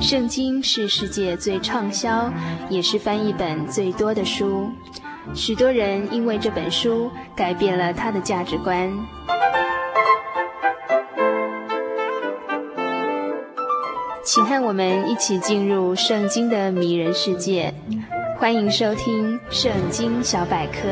圣经是世界最畅销，也是翻译本最多的书。许多人因为这本书改变了他的价值观。请和我们一起进入圣经的迷人世界。欢迎收听《圣经小百科》。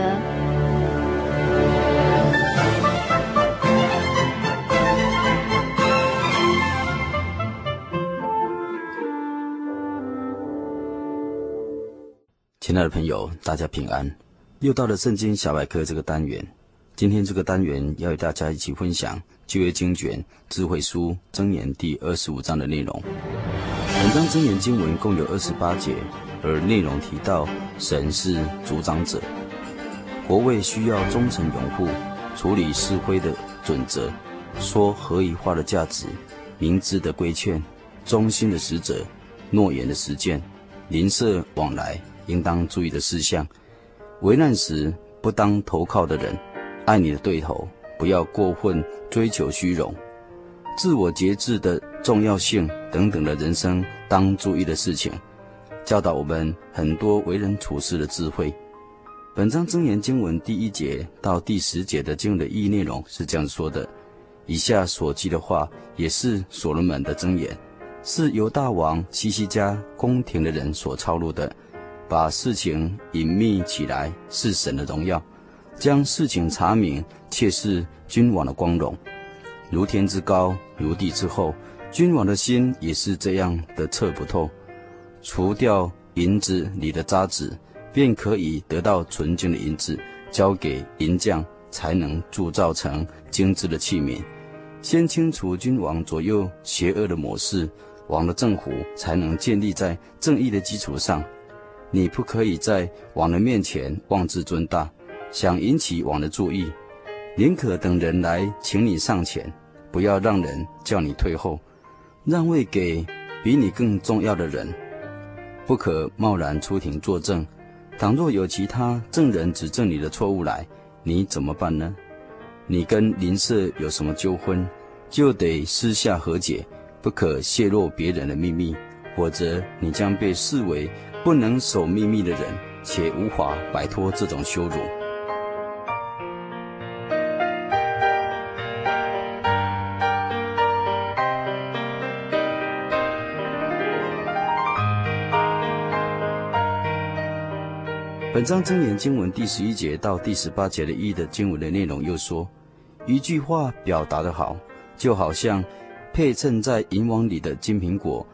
亲爱的朋友，大家平安！又到了圣经小百科这个单元。今天这个单元要与大家一起分享旧约经卷智慧书箴言第二十五章的内容。本章箴言经文共有二十八节，而内容提到神是主掌者，国位需要忠诚拥护，处理是非的准则，说合宜话的价值，明智的规劝，忠心的使者，诺言的实践，邻舍往来。应当注意的事项：危难时不当投靠的人，爱你的对头，不要过分追求虚荣，自我节制的重要性等等的人生当注意的事情，教导我们很多为人处事的智慧。本章箴言经文第一节到第十节的经文的意义内容是这样说的：以下所记的话也是所罗门的箴言，是犹大王西西家宫廷的人所抄录的。把事情隐秘起来是神的荣耀，将事情查明却是君王的光荣。如天之高，如地之厚，君王的心也是这样的测不透。除掉银子里的渣滓，便可以得到纯净的银子，交给银匠，才能铸造成精致的器皿。先清除君王左右邪恶的模式，王的政府才能建立在正义的基础上。你不可以在王的面前妄自尊大，想引起王的注意，宁可等人来请你上前，不要让人叫你退后，让位给比你更重要的人。不可贸然出庭作证，倘若有其他证人指证你的错误来，你怎么办呢？你跟邻舍有什么纠纷，就得私下和解，不可泄露别人的秘密，否则你将被视为。不能守秘密的人，且无法摆脱这种羞辱。本章箴言经文第十一节到第十八节的一的经文的内容又说：一句话表达得好，就好像配衬在银网里的金苹果。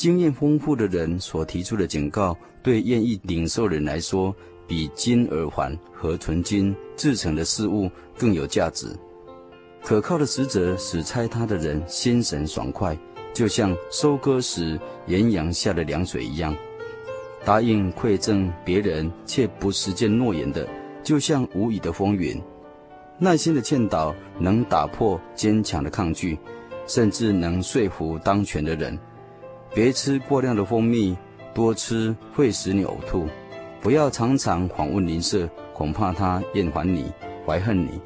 经验丰富的人所提出的警告，对愿意领受人来说，比金耳环和纯金制成的事物更有价值。可靠的使者使拆他的人心神爽快，就像收割时炎阳下的凉水一样。答应馈赠别人却不实践诺言的，就像无雨的风云。耐心的劝导能打破坚强的抗拒，甚至能说服当权的人。别吃过量的蜂蜜，多吃会使你呕吐。不要常常访问邻舍，恐怕他厌烦你、怀恨你。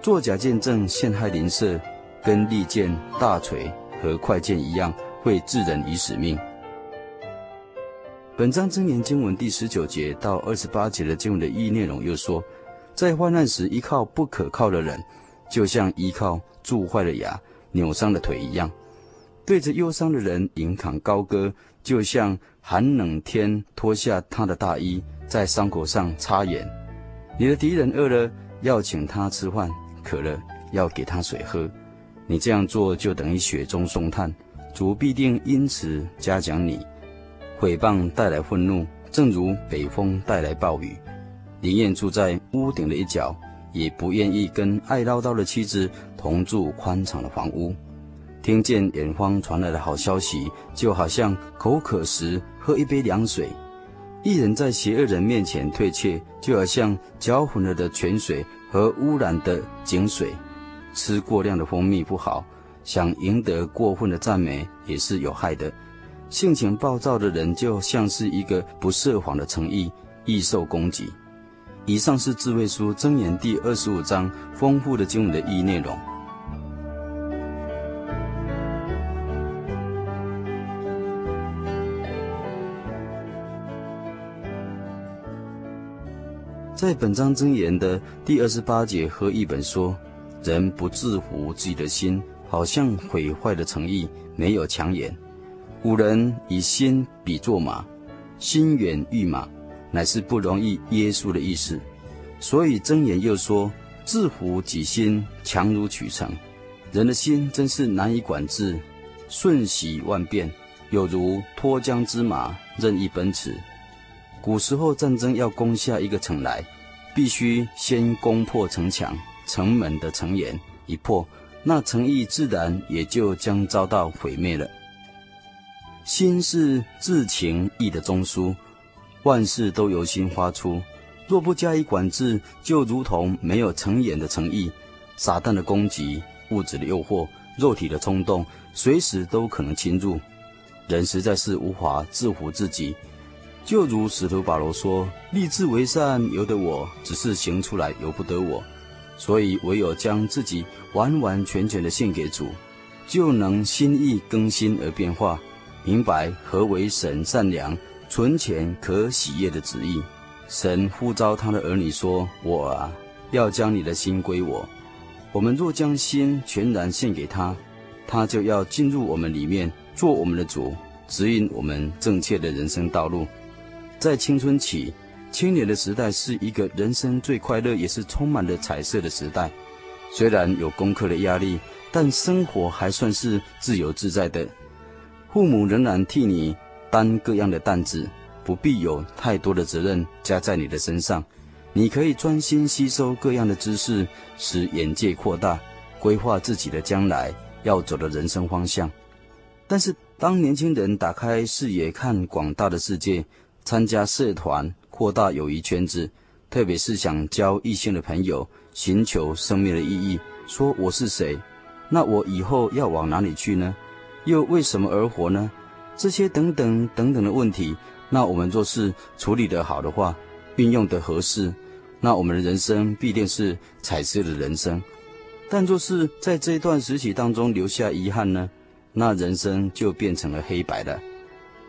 作假见证陷害邻舍，跟利剑、大锤和快剑一样，会置人于死命。本章真言经文第十九节到二十八节的经文的意义内容又说，在患难时依靠不可靠的人，就像依靠蛀坏的牙、扭伤的腿一样。对着忧伤的人吟唱高歌，就像寒冷天脱下他的大衣，在伤口上擦盐。你的敌人饿了，要请他吃饭；渴了，要给他水喝。你这样做，就等于雪中送炭。主必定因此嘉奖你。毁谤带来愤怒，正如北风带来暴雨。宁愿住在屋顶的一角，也不愿意跟爱唠叨的妻子同住宽敞的房屋。听见远方传来的好消息，就好像口渴时喝一杯凉水；一人在邪恶人面前退却，就好像搅混了的泉水和污染的井水。吃过量的蜂蜜不好，想赢得过分的赞美也是有害的。性情暴躁的人，就像是一个不设防的诚意，易受攻击。以上是智慧书箴言第二十五章丰富的经文的意义内容。在本章箴言的第二十八节和译本说：“人不治服自己的心，好像毁坏的诚意，没有强言。古人以心比作马，心远欲马，乃是不容易约束的意思。所以箴言又说：治服己心，强如取城。人的心真是难以管制，瞬息万变，有如脱缰之马，任意奔驰。”古时候战争要攻下一个城来，必须先攻破城墙、城门的城垣，一破，那城邑自然也就将遭到毁灭了。心是至情意的中枢，万事都由心发出。若不加以管制，就如同没有城垣的城邑，撒旦的攻击、物质的诱惑、肉体的冲动，随时都可能侵入。人实在是无法制服自己。就如使徒保罗说：“立志为善由得我，只是行出来由不得我。所以唯有将自己完完全全的献给主，就能心意更新而变化，明白何为神善良、纯全、可喜悦的旨意。神呼召他的儿女说：‘我啊，要将你的心归我。’我们若将心全然献给他，他就要进入我们里面，做我们的主，指引我们正确的人生道路。”在青春期，青年的时代是一个人生最快乐，也是充满了彩色的时代。虽然有功课的压力，但生活还算是自由自在的。父母仍然替你担各样的担子，不必有太多的责任加在你的身上。你可以专心吸收各样的知识，使眼界扩大，规划自己的将来要走的人生方向。但是，当年轻人打开视野，看广大的世界。参加社团，扩大友谊圈子，特别是想交异性的朋友，寻求生命的意义。说我是谁？那我以后要往哪里去呢？又为什么而活呢？这些等等等等的问题，那我们若是处理得好的话，运用得合适，那我们的人生必定是彩色的人生。但若是在这一段时期当中留下遗憾呢？那人生就变成了黑白了。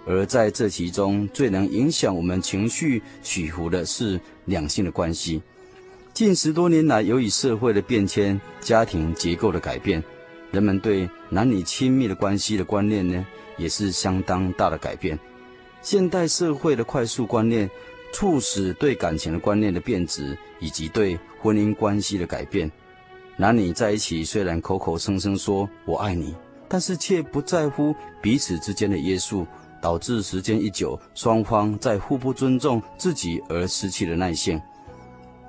而在这其中，最能影响我们情绪起伏的是两性的关系。近十多年来，由于社会的变迁、家庭结构的改变，人们对男女亲密的关系的观念呢，也是相当大的改变。现代社会的快速观念，促使对感情的观念的变质，以及对婚姻关系的改变。男女在一起，虽然口口声声说我爱你，但是却不在乎彼此之间的约束。导致时间一久，双方在互不尊重自己而失去了耐性，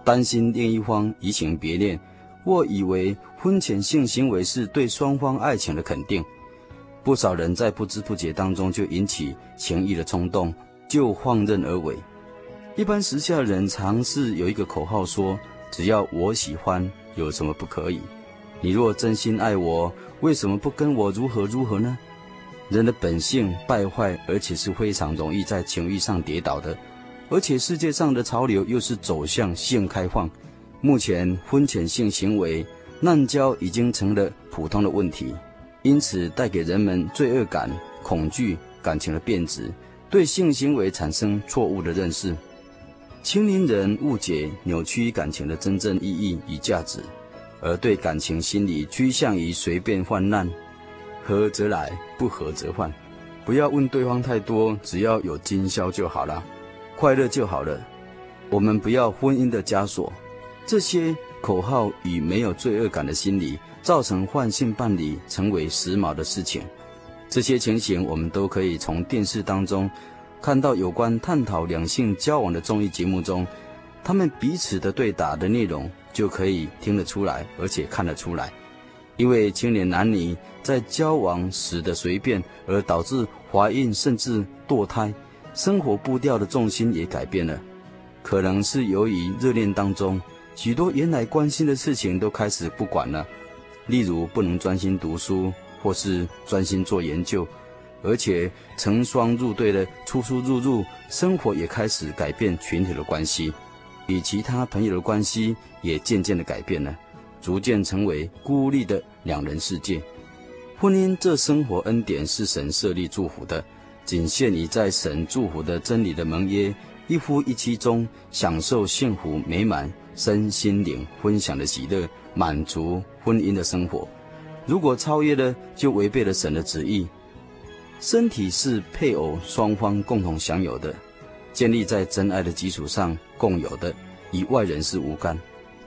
担心另一方移情别恋，或以为婚前性行为是对双方爱情的肯定。不少人在不知不觉当中就引起情欲的冲动，就放任而为。一般时下人常是有一个口号说：“只要我喜欢，有什么不可以？你若真心爱我，为什么不跟我如何如何呢？”人的本性败坏，而且是非常容易在情欲上跌倒的，而且世界上的潮流又是走向性开放。目前婚前性行为滥交已经成了普通的问题，因此带给人们罪恶感、恐惧、感情的变质，对性行为产生错误的认识。青年人误解扭曲感情的真正意义与价值，而对感情心理趋向于随便泛滥。合则来，不合则换。不要问对方太多，只要有今宵就好了，快乐就好了。我们不要婚姻的枷锁。这些口号与没有罪恶感的心理，造成换性伴侣成为时髦的事情。这些情形，我们都可以从电视当中看到有关探讨两性交往的综艺节目中，他们彼此的对打的内容就可以听得出来，而且看得出来。因为青年男女在交往时的随便，而导致怀孕甚至堕胎，生活步调的重心也改变了。可能是由于热恋当中，许多原来关心的事情都开始不管了，例如不能专心读书，或是专心做研究，而且成双入对的出出入入，生活也开始改变群体的关系。与其他朋友的关系也渐渐的改变了，逐渐成为孤立的两人世界。婚姻这生活恩典是神设立祝福的，仅限于在神祝福的真理的盟约，一夫一妻中享受幸福美满、身心灵分享的喜乐，满足婚姻的生活。如果超越了，就违背了神的旨意。身体是配偶双方共同享有的，建立在真爱的基础上共有的，与外人是无干。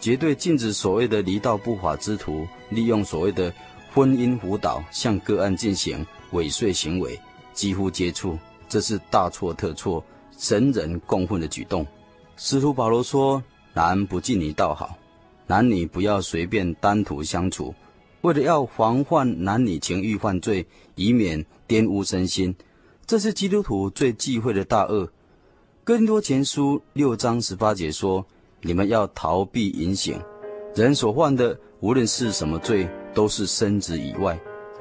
绝对禁止所谓的离道不法之徒利用所谓的婚姻辅导向个案进行猥亵行为，几乎接触，这是大错特错、神人共愤的举动。使徒保罗说：“男不近女倒好，男女不要随便单独相处。”为了要防范男女情欲犯罪，以免玷污身心，这是基督徒最忌讳的大恶。更多前书六章十八节说：“你们要逃避淫行。人所犯的无论是什么罪，都是身子以外；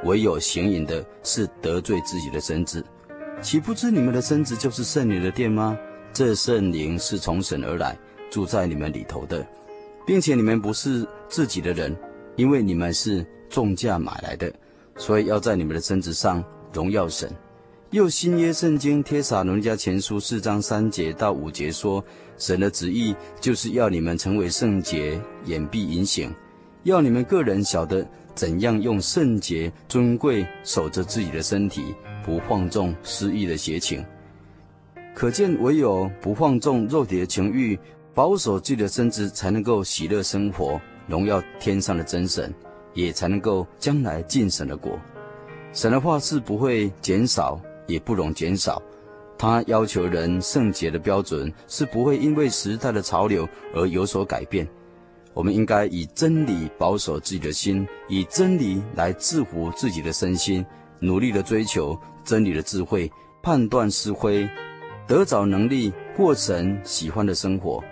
唯有行淫的，是得罪自己的身子。岂不知你们的身子就是圣灵的殿吗？这圣灵是从神而来，住在你们里头的，并且你们不是自己的人。”因为你们是重价买来的，所以要在你们的身子上荣耀神。又新约圣经帖撒罗尼迦前书四章三节到五节说，神的旨意就是要你们成为圣洁，掩蔽隐形，要你们个人晓得怎样用圣洁尊贵守着自己的身体，不放纵私欲的邪情。可见唯有不放纵肉体的情欲，保守自己的身子，才能够喜乐生活。荣耀天上的真神，也才能够将来进神的国。神的话是不会减少，也不容减少。他要求人圣洁的标准是不会因为时代的潮流而有所改变。我们应该以真理保守自己的心，以真理来制服自己的身心，努力的追求真理的智慧，判断是非，得找能力过神喜欢的生活。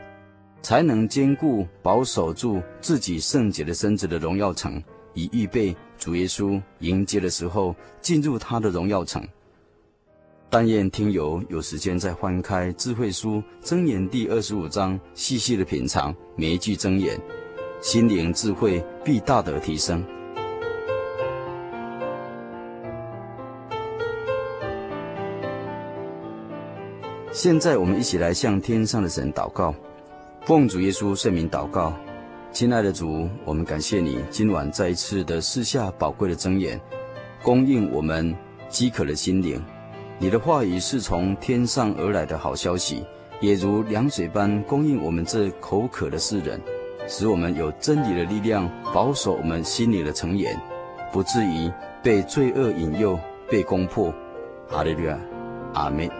才能坚固保守住自己圣洁的身子的荣耀城，以预备主耶稣迎接的时候进入他的荣耀城。但愿听友有时间再翻开智慧书箴言第二十五章，细细的品尝每一句箴言，心灵智慧必大得提升。现在我们一起来向天上的神祷告。奉主耶稣圣名祷告，亲爱的主，我们感谢你今晚再一次的赐下宝贵的箴言，供应我们饥渴的心灵。你的话语是从天上而来的好消息，也如凉水般供应我们这口渴的世人，使我们有真理的力量，保守我们心里的成言，不至于被罪恶引诱，被攻破。阿利路亚，阿门。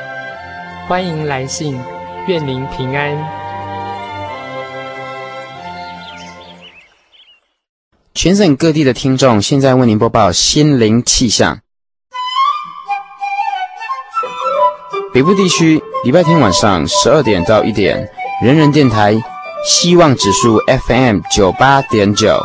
欢迎来信，愿您平安。全省各地的听众现在为您播报心灵气象。北部地区礼拜天晚上十二点到一点，人人电台希望指数 FM 九八点九。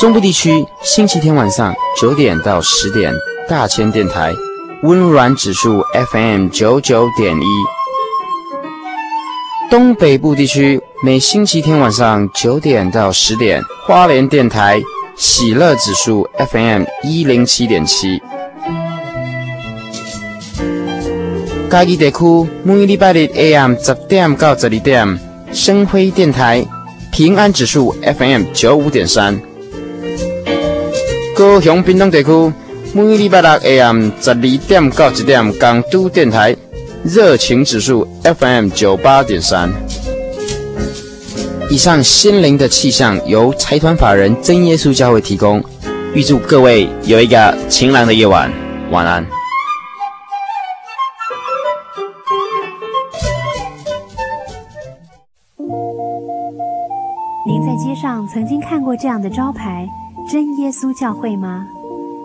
中部地区星期天晚上九点到十点，大千电台温暖指数 FM 九九点一。东北部地区每星期天晚上九点到十点，花莲电台喜乐指数 FM 一零七点七。嘉义地区每礼拜日 AM 十点到十二点，生辉电台平安指数 FM 九五点三。高雄屏东地区每礼拜六 AM 十二点到一点，港都电台热情指数 FM 九八点三。以上心灵的气象由财团法人真耶稣教会提供，预祝各位有一个晴朗的夜晚，晚安。您在街上曾经看过这样的招牌？真耶稣教会吗？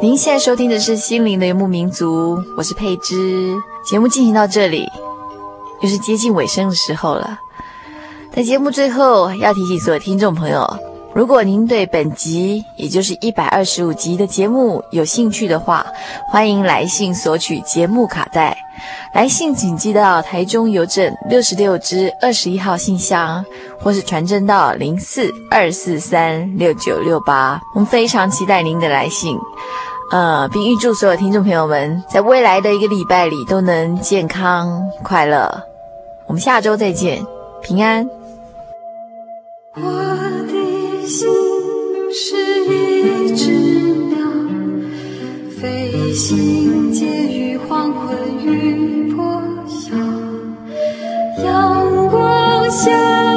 您现在收听的是《心灵的游牧民族》，我是佩芝。节目进行到这里，又是接近尾声的时候了。在节目最后，要提醒所有听众朋友，如果您对本集，也就是一百二十五集的节目有兴趣的话，欢迎来信索取节目卡带。来信请寄到台中邮政六十六支二十一号信箱，或是传真到零四二四三六九六八。我们非常期待您的来信。呃，并预祝所有听众朋友们在未来的一个礼拜里都能健康快乐。我们下周再见，平安。我的心是一只鸟，飞行介于黄昏与破晓，阳光下。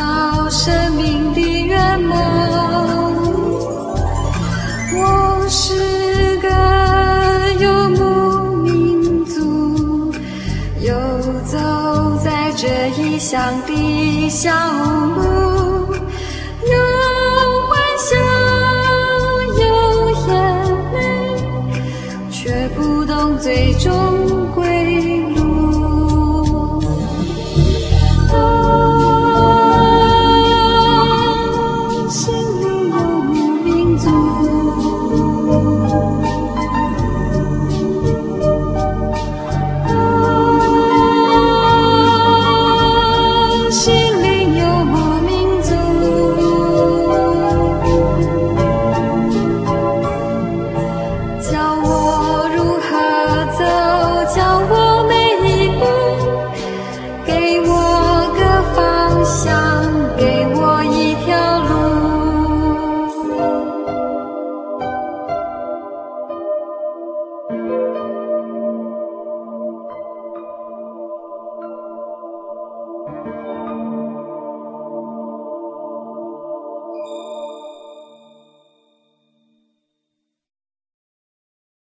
造生命的圆梦。我是个游牧民族，游走在这异乡的小路。